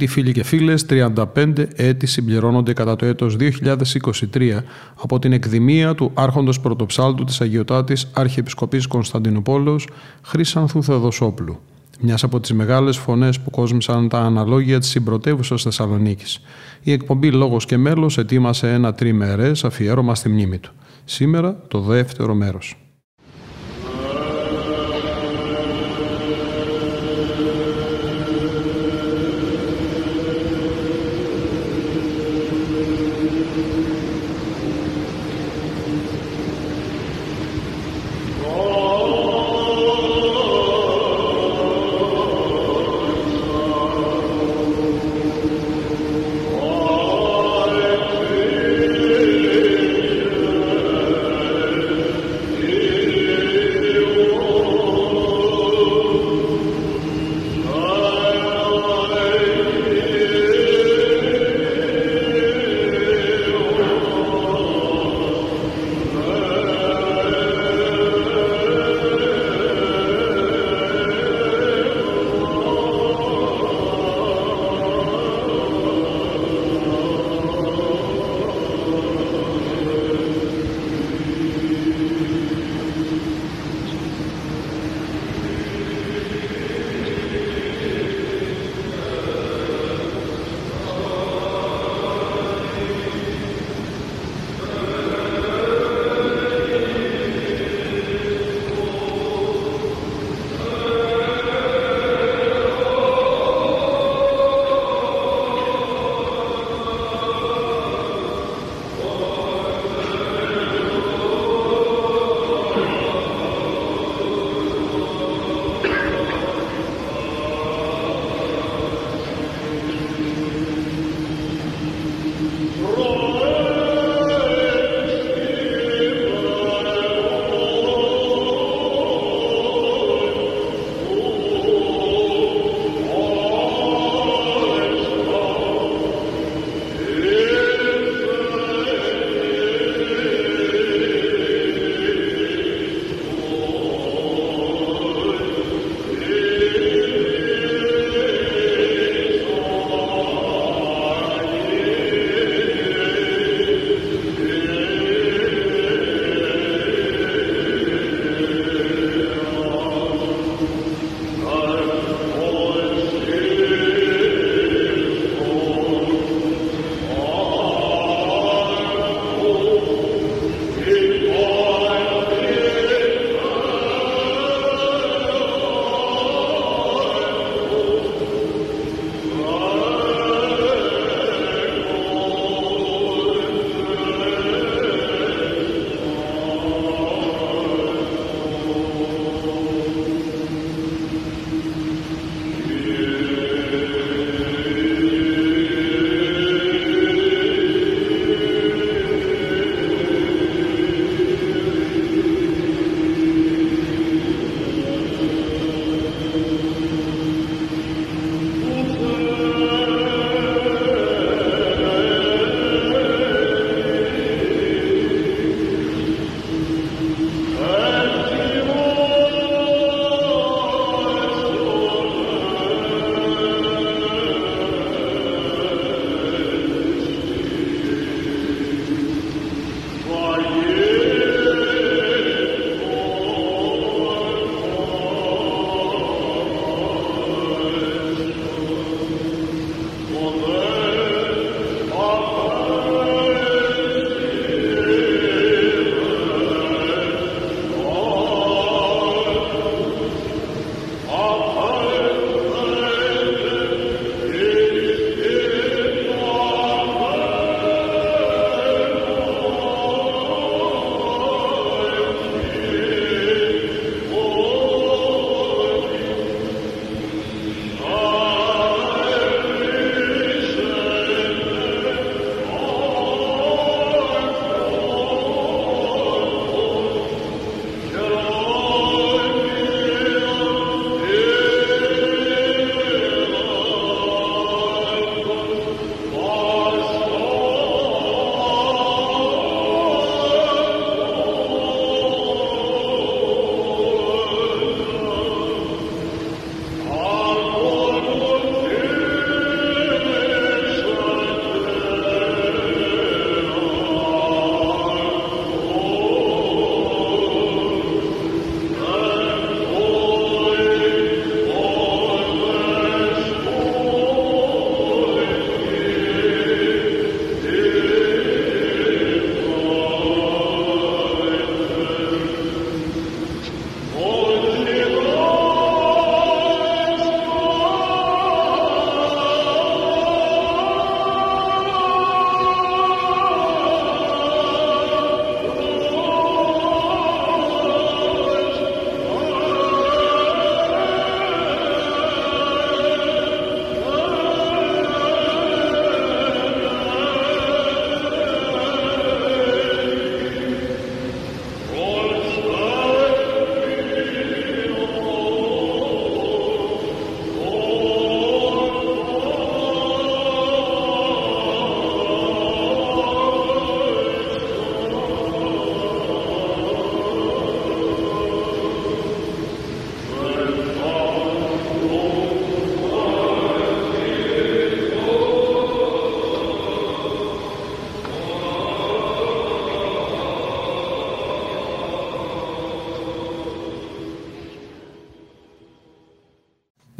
Αγαπητοί φίλοι και φίλες, 35 έτη συμπληρώνονται κατά το έτος 2023 από την εκδημία του άρχοντος πρωτοψάλτου της Αγιωτάτης Αρχιεπισκοπής Κωνσταντινούπολος Χρύσανθου Θεοδοσόπουλου. Μιας από τις μεγάλες φωνές που κόσμησαν τα αναλόγια της συμπρωτεύουσας Θεσσαλονίκης. Η εκπομπή Λόγος και Μέλος ετοίμασε ένα τριμερές αφιέρωμα στη μνήμη του. Σήμερα το δεύτερο μέρος.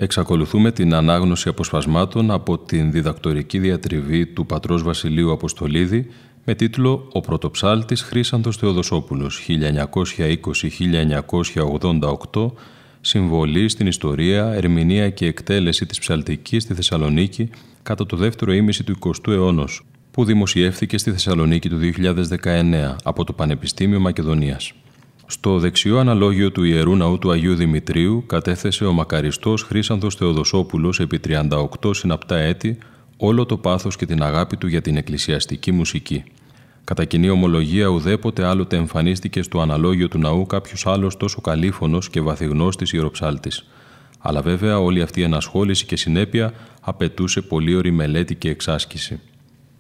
Εξακολουθούμε την ανάγνωση αποσπασμάτων από την διδακτορική διατριβή του πατρός Βασιλείου Αποστολίδη με τίτλο «Ο πρωτοψάλτης Χρύσανθος Θεοδοσόπουλος 1920-1988 Συμβολή στην ιστορία, ερμηνεία και εκτέλεση της ψαλτικής στη Θεσσαλονίκη κατά το δεύτερο ήμιση του 20ου αιώνα, που δημοσιεύθηκε στη Θεσσαλονίκη του 2019 από το Πανεπιστήμιο Μακεδονίας. Στο δεξιό αναλόγιο του Ιερού Ναού του Αγίου Δημητρίου κατέθεσε ο μακαριστός Χρύσανθος Θεοδοσόπουλος επί 38 συναπτά έτη όλο το πάθος και την αγάπη του για την εκκλησιαστική μουσική. Κατά κοινή ομολογία, ουδέποτε άλλοτε εμφανίστηκε στο αναλόγιο του ναού κάποιος άλλος τόσο καλήφωνο και βαθυγνώστης ιεροψάλτης. Αλλά βέβαια όλη αυτή η ενασχόληση και συνέπεια απαιτούσε πολύωρη μελέτη και εξάσκηση.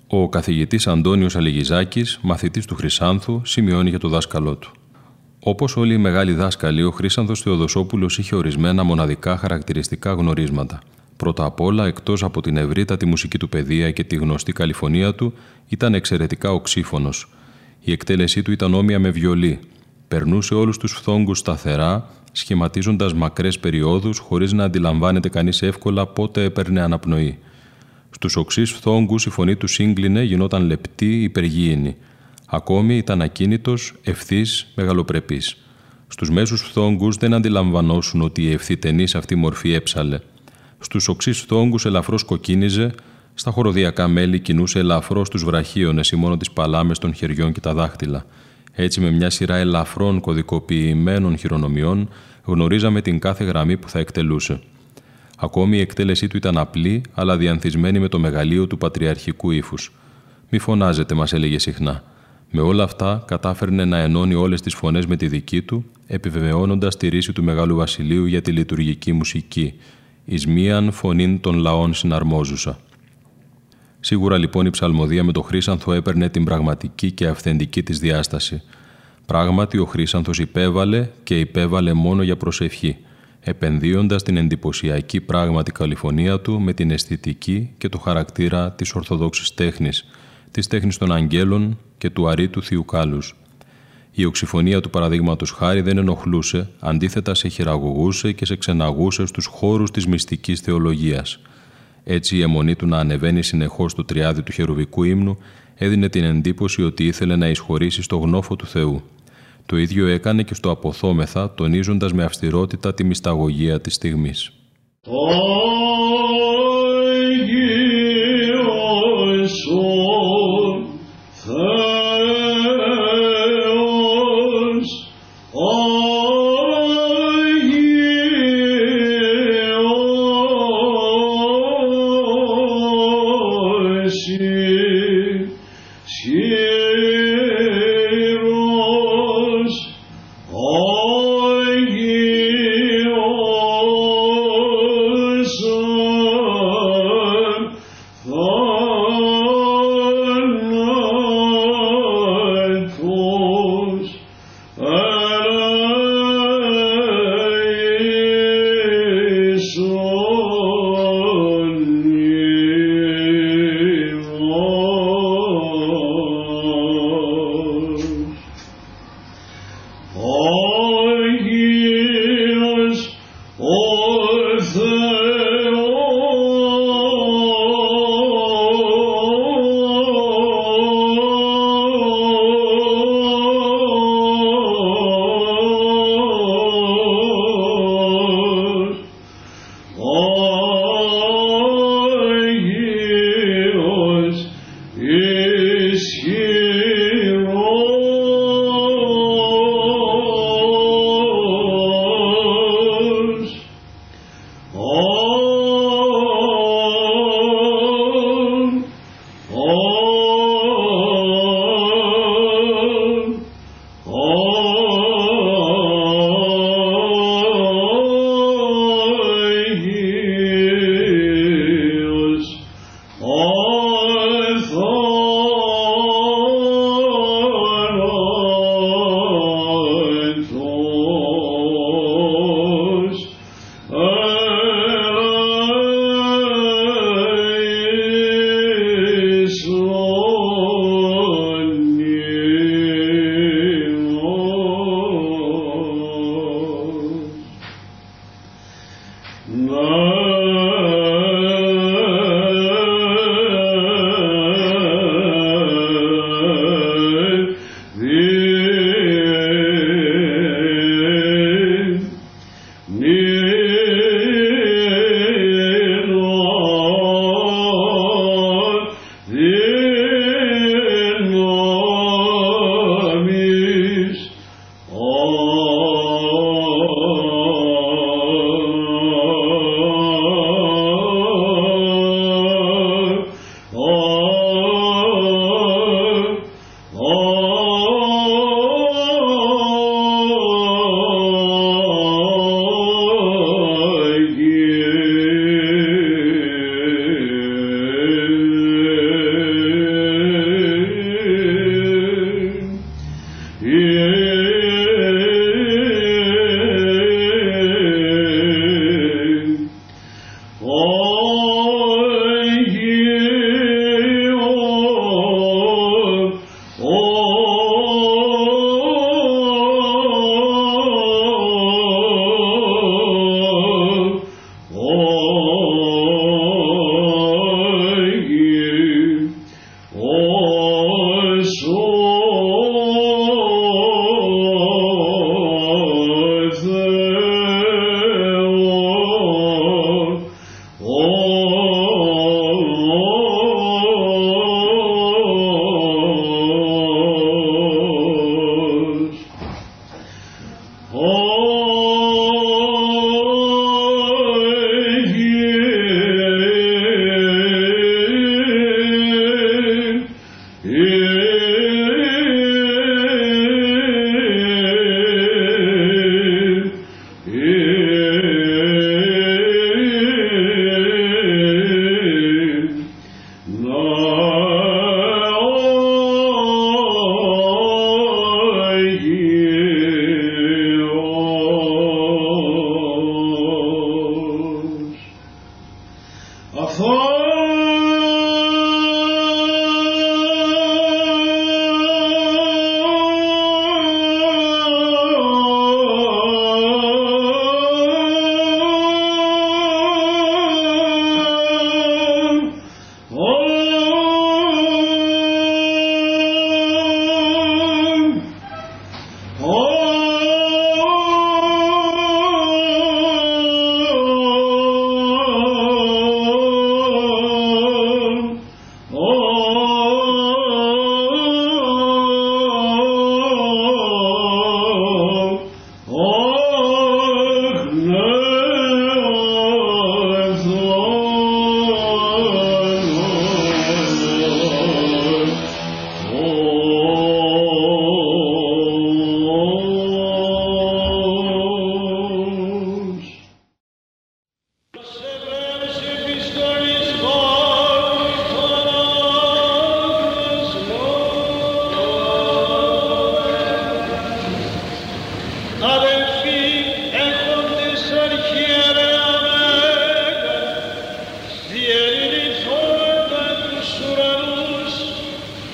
Ο καθηγητής Αντώνιος Αλιγιζάκης, μαθητής του Χρυσάνθου, σημειώνει για το δάσκαλό του. Όπως όλοι οι μεγάλοι δάσκαλοι, ο Χρήσανθο Θεοδοσόπουλος είχε ορισμένα μοναδικά χαρακτηριστικά γνωρίσματα. Πρώτα απ' όλα, εκτός από την ευρύτατη μουσική του παιδεία και τη γνωστή καλυφωνία του, ήταν εξαιρετικά οξύφωνος. Η εκτέλεσή του ήταν όμοια με βιολί. Περνούσε όλους τους φθόγκους σταθερά, σχηματίζοντας μακρές περιόδους, χωρίς να αντιλαμβάνεται κανείς εύκολα πότε έπαιρνε αναπνοή. Στους οξύς φθόγκους η φωνή του σύγκλινε, γινόταν λεπτή, υπεργήινη. Ακόμη ήταν ακίνητος, ευθύς, μεγαλοπρεπής. Στους μέσους φθόγκους δεν αντιλαμβανόσουν ότι η ευθυτενή αυτή μορφή έψαλε. Στους οξύς φθόγκους ελαφρώς κοκκίνιζε, στα χοροδιακά μέλη κινούσε ελαφρώς τους βραχίονε ή μόνο τις παλάμες των χεριών και τα δάχτυλα. Έτσι, με μια σειρά ελαφρών κωδικοποιημένων χειρονομιών, γνωρίζαμε την κάθε γραμμή που θα εκτελούσε. Ακόμη η εκτέλεσή του ήταν απλή, αλλά διανθισμένη με το μεγαλείο του πατριαρχικού ύφους. Μη φωνάζετε, μας έλεγε συχνά. Με όλα αυτά, κατάφερνε να ενώνει όλες τις φωνές με τη δική του, επιβεβαιώνοντας τη ρίση του Μεγάλου Βασιλείου για τη λειτουργική μουσική, εις μίαν φωνήν των λαών συναρμόζουσα. Σίγουρα λοιπόν η ψαλμοδία με το Χρήσανθο έπαιρνε την πραγματική και αυθεντική της διάσταση. Πράγματι ο Χρήσανθος υπέβαλε και υπέβαλε μόνο για προσευχή, επενδύοντας την εντυπωσιακή πράγματι καλυφωνία του με την αισθητική και το χαρακτήρα της ορθοδόξης τέχνης, της τέχνης των αγγέλων και του αρήτου Θείου Κάλους. Η οξυφωνία του παραδείγματος χάρη δεν ενοχλούσε, αντίθετα σε χειραγωγούσε και σε ξεναγούσε στους χώρους της μυστικής θεολογίας – έτσι η αιμονή του να ανεβαίνει συνεχώς στο τριάδι του χερουβικού ύμνου έδινε την εντύπωση ότι ήθελε να εισχωρήσει στο γνώφο του Θεού. Το ίδιο έκανε και στο αποθόμεθα, τονίζοντας με αυστηρότητα τη μυσταγωγία της στιγμής.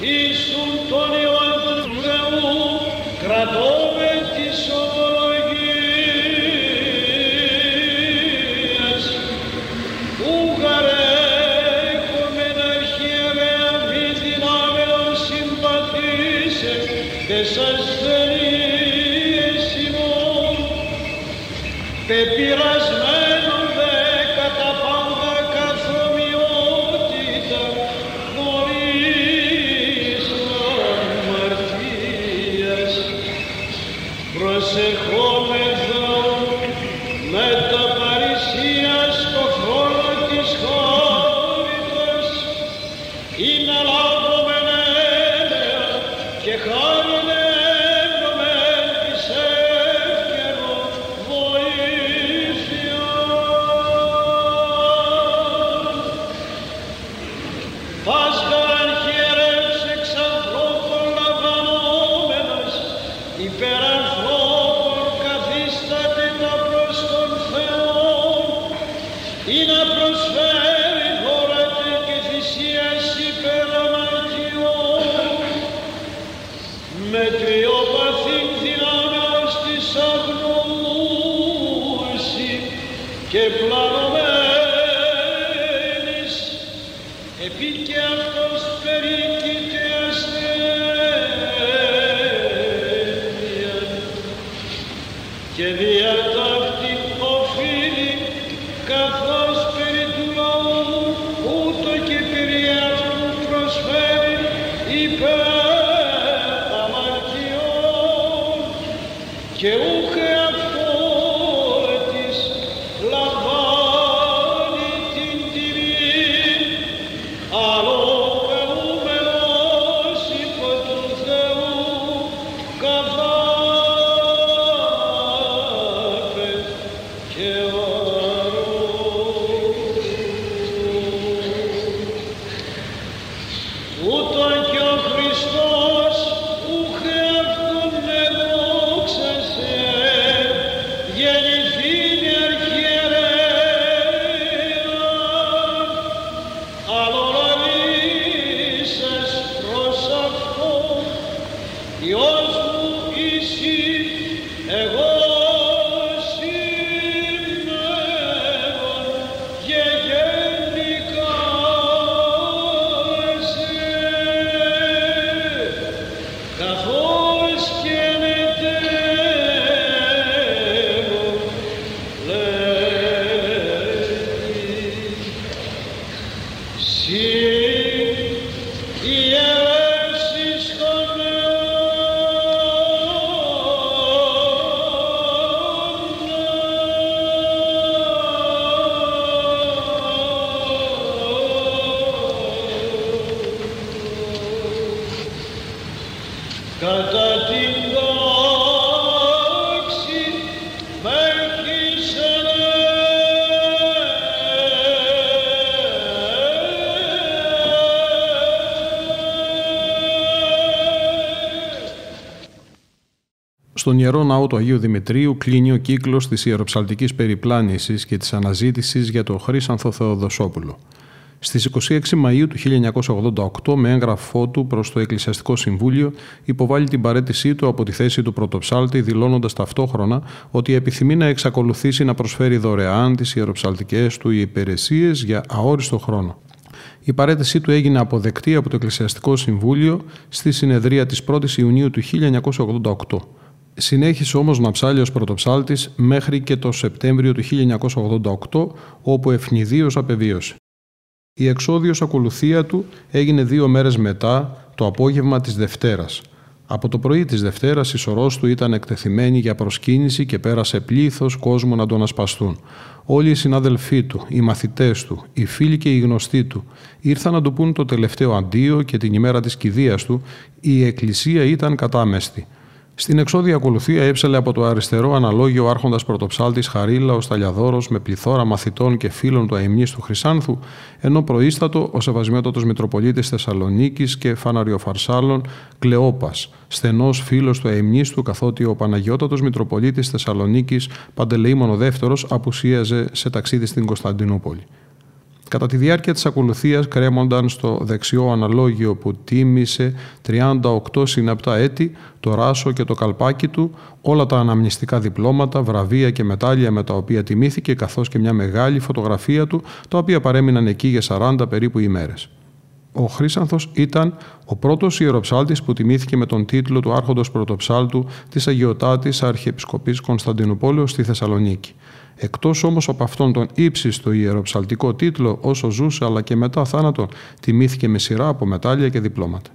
Isso Στον Ιερό Ναό του Αγίου Δημητρίου κλείνει ο κύκλος της ιεροψαλτικής περιπλάνησης και της αναζήτησης για το Χρήσανθο Θεοδοσόπουλο. Στις 26 Μαΐου του 1988, με έγγραφό του προς το Εκκλησιαστικό Συμβούλιο, υποβάλλει την παρέτησή του από τη θέση του πρωτοψάλτη, δηλώνοντας ταυτόχρονα ότι επιθυμεί να εξακολουθήσει να προσφέρει δωρεάν τις ιεροψαλτικές του υπηρεσίες για αόριστο χρόνο. Η παρέτησή του έγινε αποδεκτή από το Εκκλησιαστικό Συμβούλιο στη συνεδρία της 1ης Ιουνίου του 1988. Συνέχισε όμως να ψάλει ως πρωτοψάλτης μέχρι και το Σεπτέμβριο του 1988, όπου ευνηδίως απεβίωσε. Η εξόδιος ακολουθία του έγινε δύο μέρες μετά, το απόγευμα της Δευτέρας. Από το πρωί της Δευτέρας η σωρός του ήταν εκτεθειμένη για προσκύνηση και πέρασε πλήθος κόσμου να τον ασπαστούν. Όλοι οι συνάδελφοί του, οι μαθητές του, οι φίλοι και οι γνωστοί του ήρθαν να του πούν το τελευταίο αντίο και την ημέρα της κηδείας του η εκκλησία ήταν κατάμεστη. Στην εξώδια ακολουθία έψαλε από το αριστερό αναλόγιο ο άρχοντας πρωτοψάλτης Χαρίλα ο Σταλιαδόρος με πληθώρα μαθητών και φίλων του αιμνή του Χρυσάνθου, ενώ προείστατο ο Σεβασμιότατος Μητροπολίτης Θεσσαλονίκης και Φαναριοφαρσάλων Κλεόπας, στενός φίλος του αιμνή του, καθότι ο Παναγιώτατος Μητροπολίτης Θεσσαλονίκης Παντελεήμονο δεύτερος απουσίαζε σε ταξίδι στην Κωνσταντινούπολη. Κατά τη διάρκεια της ακολουθίας κρέμονταν στο δεξιό αναλόγιο που τίμησε 38 συναπτά έτη το ράσο και το καλπάκι του, όλα τα αναμνηστικά διπλώματα, βραβεία και μετάλλια με τα οποία τιμήθηκε καθώς και μια μεγάλη φωτογραφία του, τα οποία παρέμειναν εκεί για 40 περίπου ημέρες. Ο Χρύσανθος ήταν ο πρώτος ιεροψάλτης που τιμήθηκε με τον τίτλο του Άρχοντος Πρωτοψάλτου της Αγιωτάτης Αρχιεπισκοπής Κωνσταντινούπολεως στη Θεσσαλονίκη. Εκτός όμως από αυτόν τον ύψιστο ιεροψαλτικό τίτλο, όσο ζούσε αλλά και μετά θάνατο, τιμήθηκε με σειρά από μετάλλια και διπλώματα.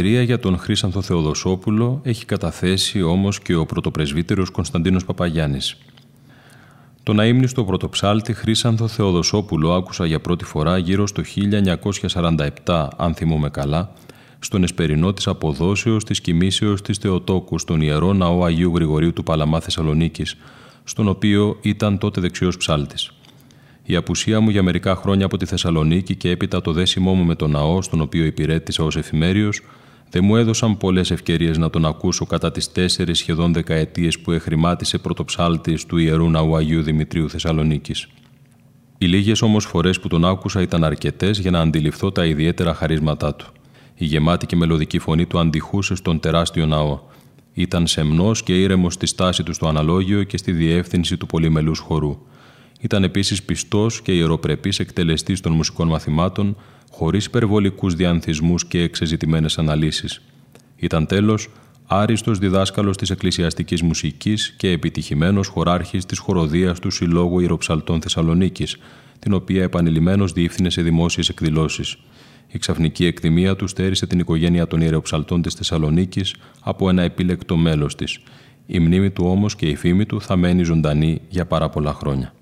Μαρτυρία για τον Χρήσανθο Θεοδοσόπουλο έχει καταθέσει όμως και ο πρωτοπρεσβύτερος Κωνσταντίνος Παπαγιάννης. Τον αείμνηστο πρωτοψάλτη Χρήσανθο Θεοδοσόπουλο άκουσα για πρώτη φορά γύρω στο 1947, αν θυμούμαι καλά, στον εσπερινό της αποδόσεως της κοιμήσεως της Θεοτόκου στον Ιερό Ναό Αγίου Γρηγορίου του Παλαμά Θεσσαλονίκης, στον οποίο ήταν τότε δεξιός ψάλτης. Η απουσία μου για μερικά χρόνια από τη Θεσσαλονίκη και έπειτα το δέσιμό μου με τον ναό, στον οποίο υπηρέτησα ως εφημέριος, δεν μου έδωσαν πολλές ευκαιρίες να τον ακούσω κατά τις τέσσερις σχεδόν δεκαετίες που εχρημάτισε πρωτοψάλτης του ιερού ναού Αγίου Δημητρίου Θεσσαλονίκης. Οι λίγες όμως φορές που τον άκουσα ήταν αρκετές για να αντιληφθώ τα ιδιαίτερα χαρίσματά του. Η γεμάτη και μελωδική φωνή του αντιχούσε στον τεράστιο ναό. Ήταν σεμνός και ήρεμος στη στάση του στο αναλόγιο και στη διεύθυνση του πολυμελούς χορού. Ήταν επίσης πιστός και ιεροπρεπής εκτελεστής των μουσικών μαθημάτων, χωρίς υπερβολικούς διανθισμούς και εξεζητημένες αναλύσεις. Ήταν τέλος άριστος διδάσκαλος της εκκλησιαστικής μουσικής και επιτυχημένος χωράρχης της χοροδίας του Συλλόγου Ιεροψαλτών Θεσσαλονίκης, την οποία επανειλημμένω διεύθυνε σε δημόσιες εκδηλώσεις. Η ξαφνική εκτιμία του στέρισε την οικογένεια των Ιεροψαλτών της Θεσσαλονίκης από ένα επίλεκτο μέλος της. Η μνήμη του όμως και η φήμη του θα μένει ζωντανή για πάρα πολλά χρόνια.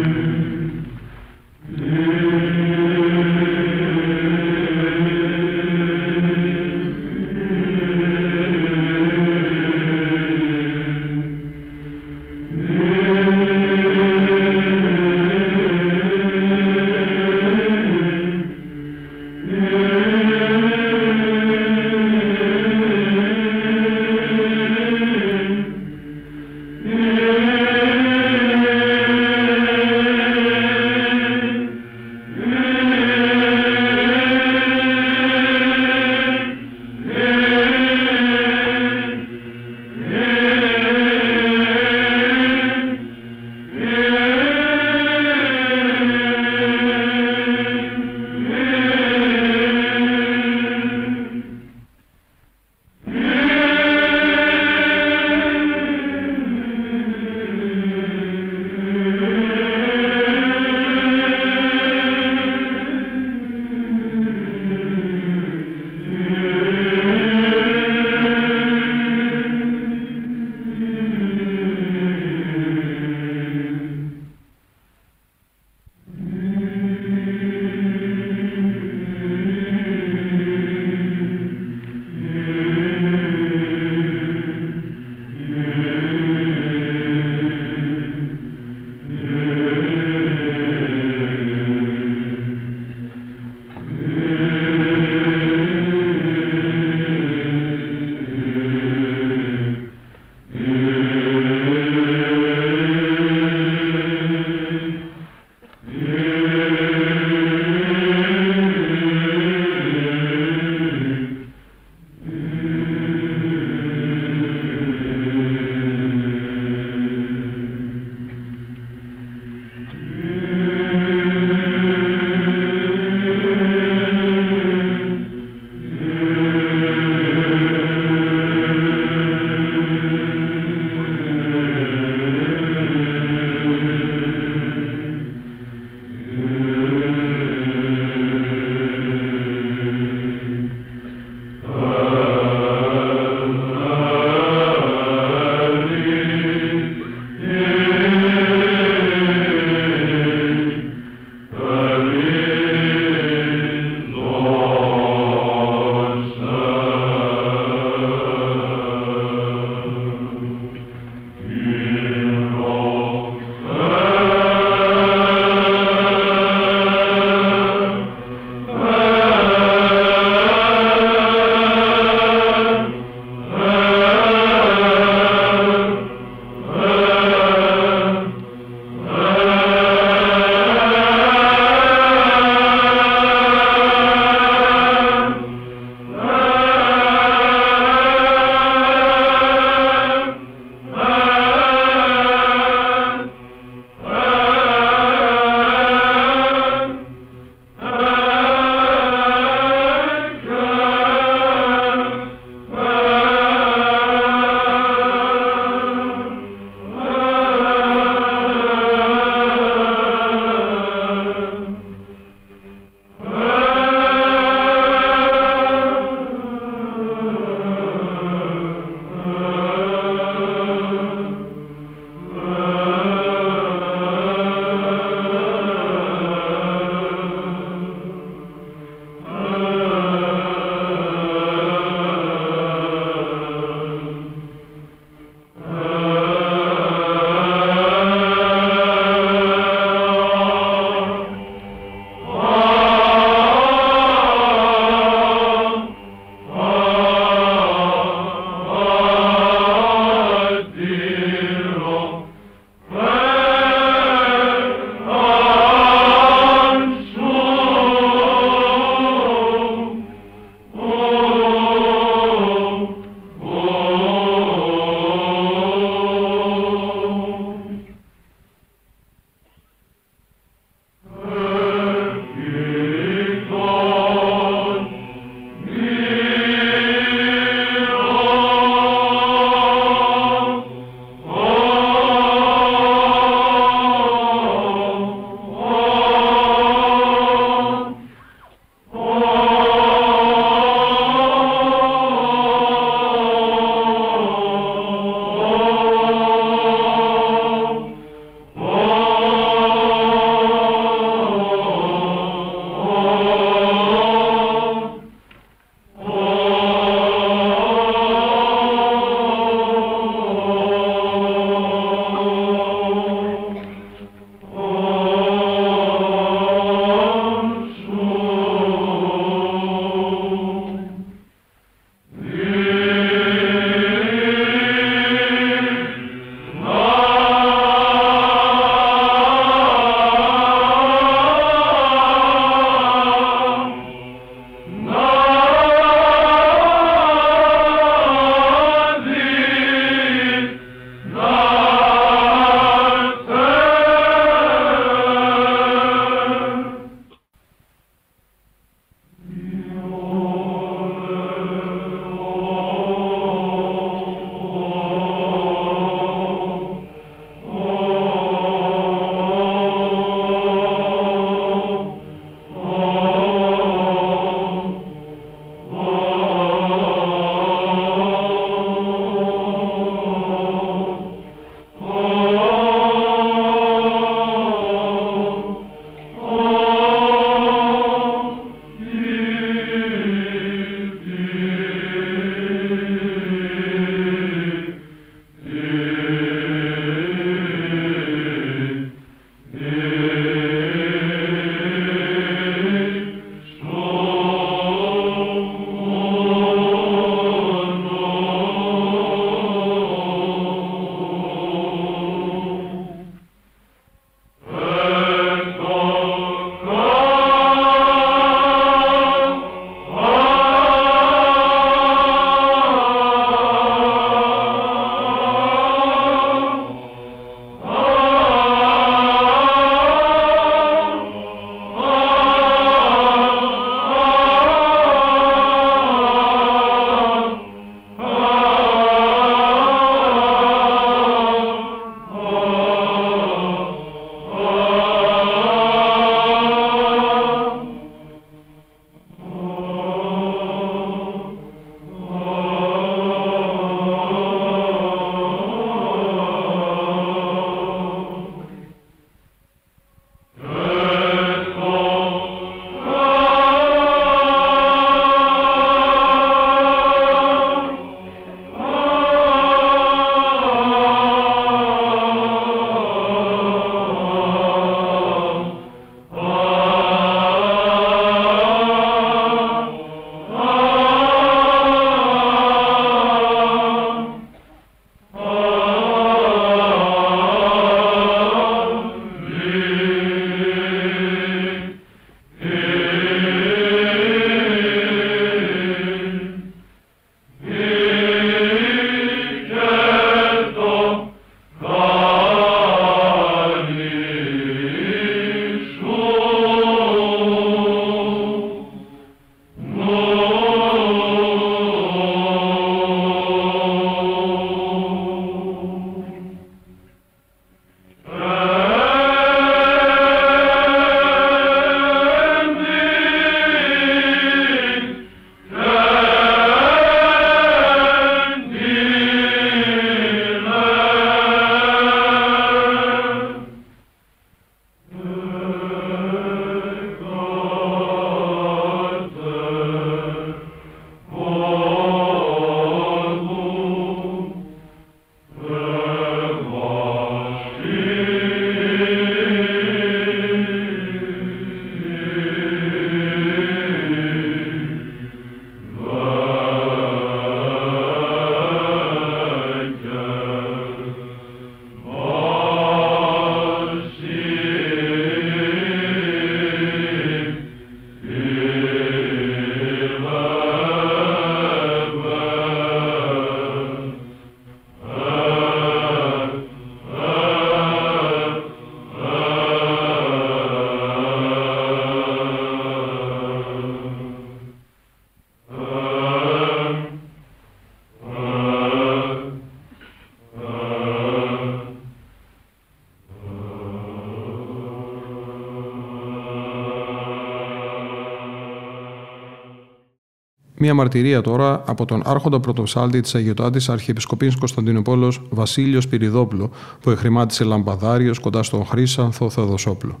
Μία μαρτυρία τώρα από τον άρχοντα πρωτοψάλτη της Αγιοτάτης Αρχιεπισκοπής Κωνσταντινούπολος Βασίλειος Πυριδόπουλο, που εχρημάτισε λαμπαδάριος κοντά στον Χρήσανθο Θεοδοσόπουλο.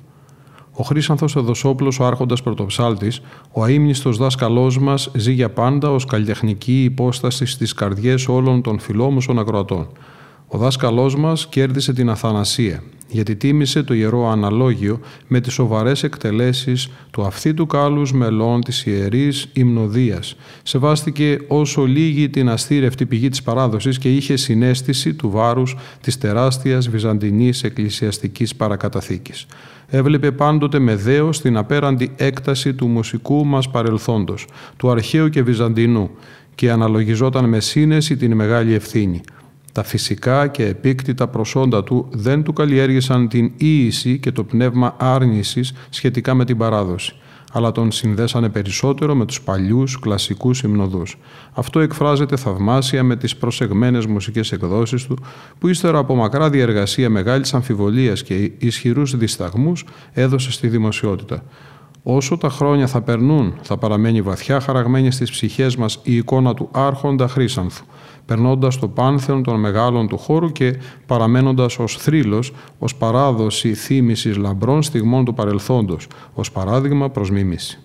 Ο Χρήσανθο Θεοδοσόπουλο, ο άρχοντας πρωτοψάλτης, ο αίμνηστο δάσκαλός μας, ζει για πάντα ως καλλιτεχνική υπόσταση στις καρδιές όλων των φιλόμουσων ακροατών. Ο δάσκαλός μας κέρδισε την αθανασία, γιατί τίμησε το Ιερό Αναλόγιο με τις σοβαρές εκτελέσεις του αυθήτου κάλους μελών της Ιερής Υμνοδίας. Σεβάστηκε όσο λίγη την αστήρευτη πηγή της παράδοσης και είχε συνέστηση του βάρους της τεράστιας βυζαντινής εκκλησιαστικής παρακαταθήκης. Έβλεπε πάντοτε με δέος την απέραντη έκταση του μουσικού μας παρελθόντος, του αρχαίου και βυζαντινού, και αναλογιζόταν με σύνεση την μεγάλη ευθύνη – τα φυσικά και επίκτητα προσόντα του δεν του καλλιέργησαν την ίηση και το πνεύμα άρνησης σχετικά με την παράδοση, αλλά τον συνδέσανε περισσότερο με τους παλιούς κλασικούς υμνοδούς. Αυτό εκφράζεται θαυμάσια με τις προσεγμένες μουσικές εκδόσεις του, που ύστερα από μακρά διεργασία μεγάλης αμφιβολίας και ισχυρούς δισταγμούς έδωσε στη δημοσιότητα. Όσο τα χρόνια θα περνούν, θα παραμένει βαθιά χαραγμένη στις ψυχές μας η εικόνα του άρχοντα Χρήσανθου, περνώντας το πάνθεον των μεγάλων του χώρου και παραμένοντας ως θρύλος, ως παράδοση θύμησης λαμπρών στιγμών του παρελθόντος, ως παράδειγμα προς μίμηση.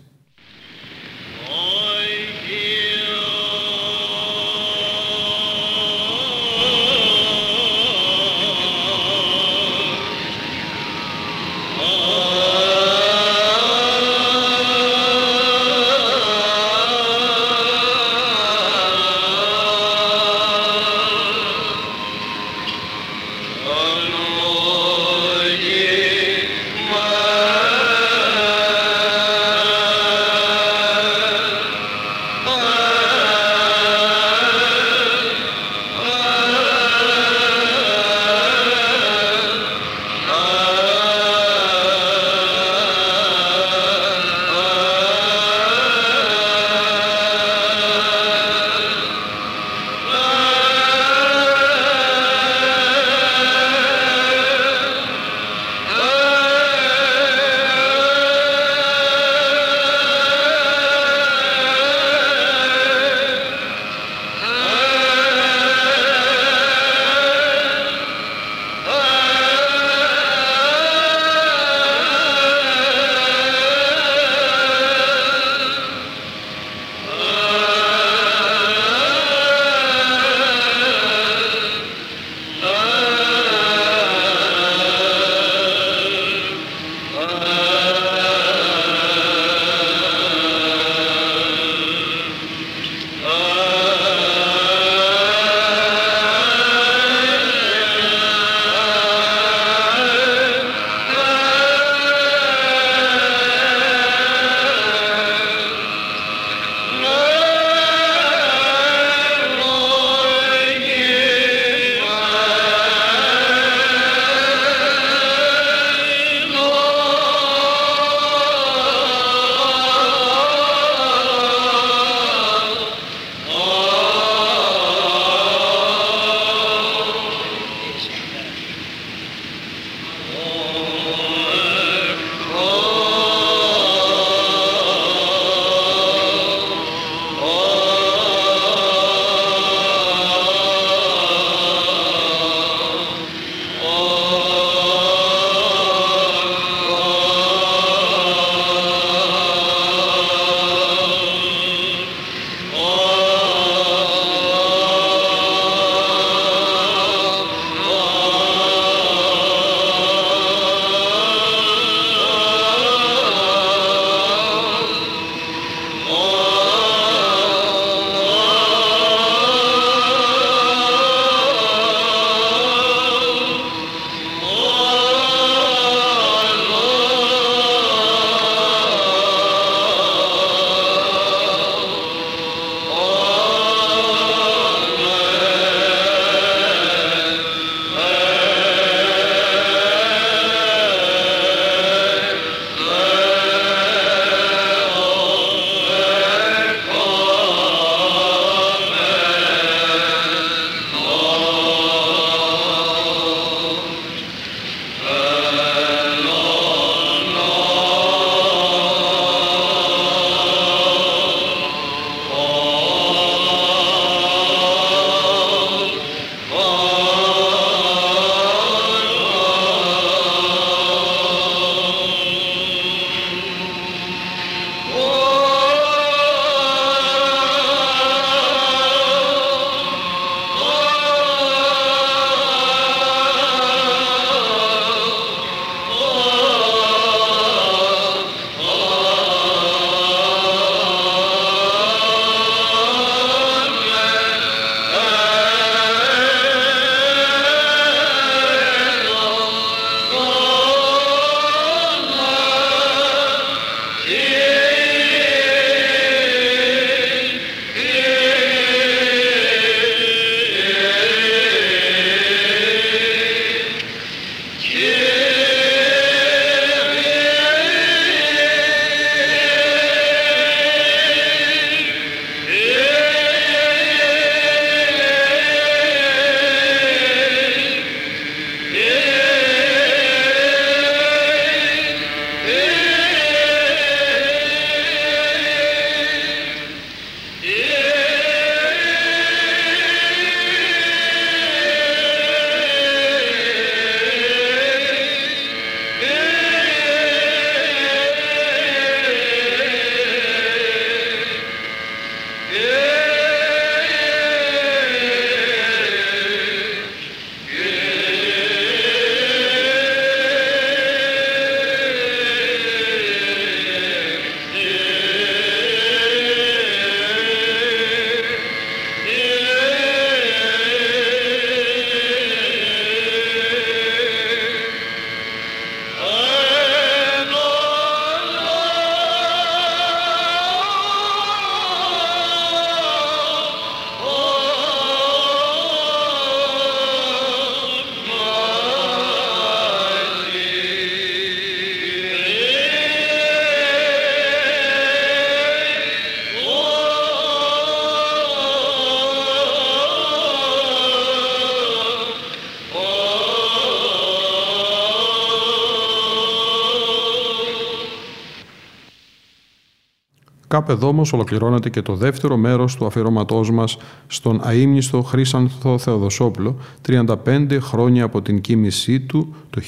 Κάπου εδώ όμως ολοκληρώνεται και το δεύτερο μέρος του αφιερωματός μας στον αίμιστο Χρήσανθο Θεοδοσόπουλο, 35 χρόνια από την κίνησή του το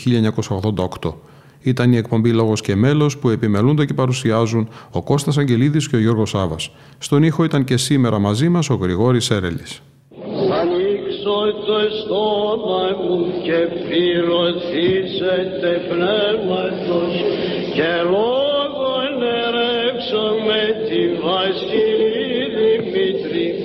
1988. Ήταν η εκπομπή Λόγος και Μέλος που επιμελούνται και παρουσιάζουν ο Κώστας Αγγελίδης και ο Γιώργος Σάβας. Στον ήχο ήταν και σήμερα μαζί μας ο Γρηγόρης Έρελης. Ανοίξω το στόμα μου και πνεύματος και Sivas gelir Mitrim.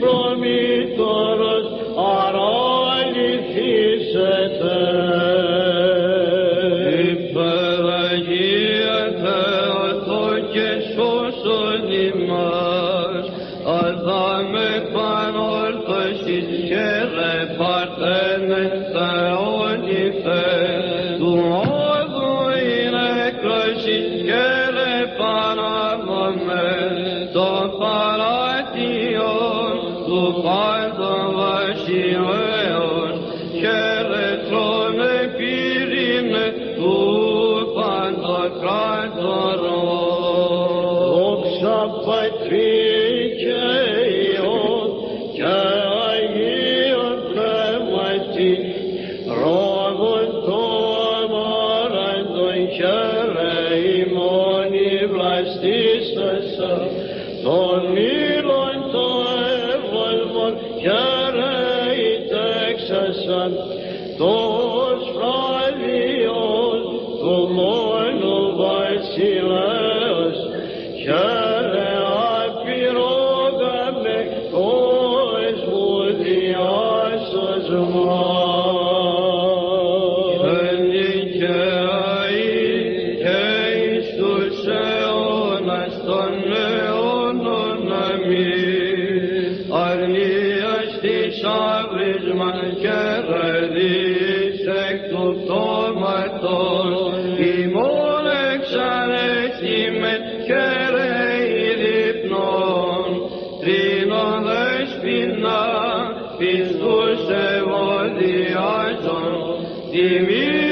promise. de mim.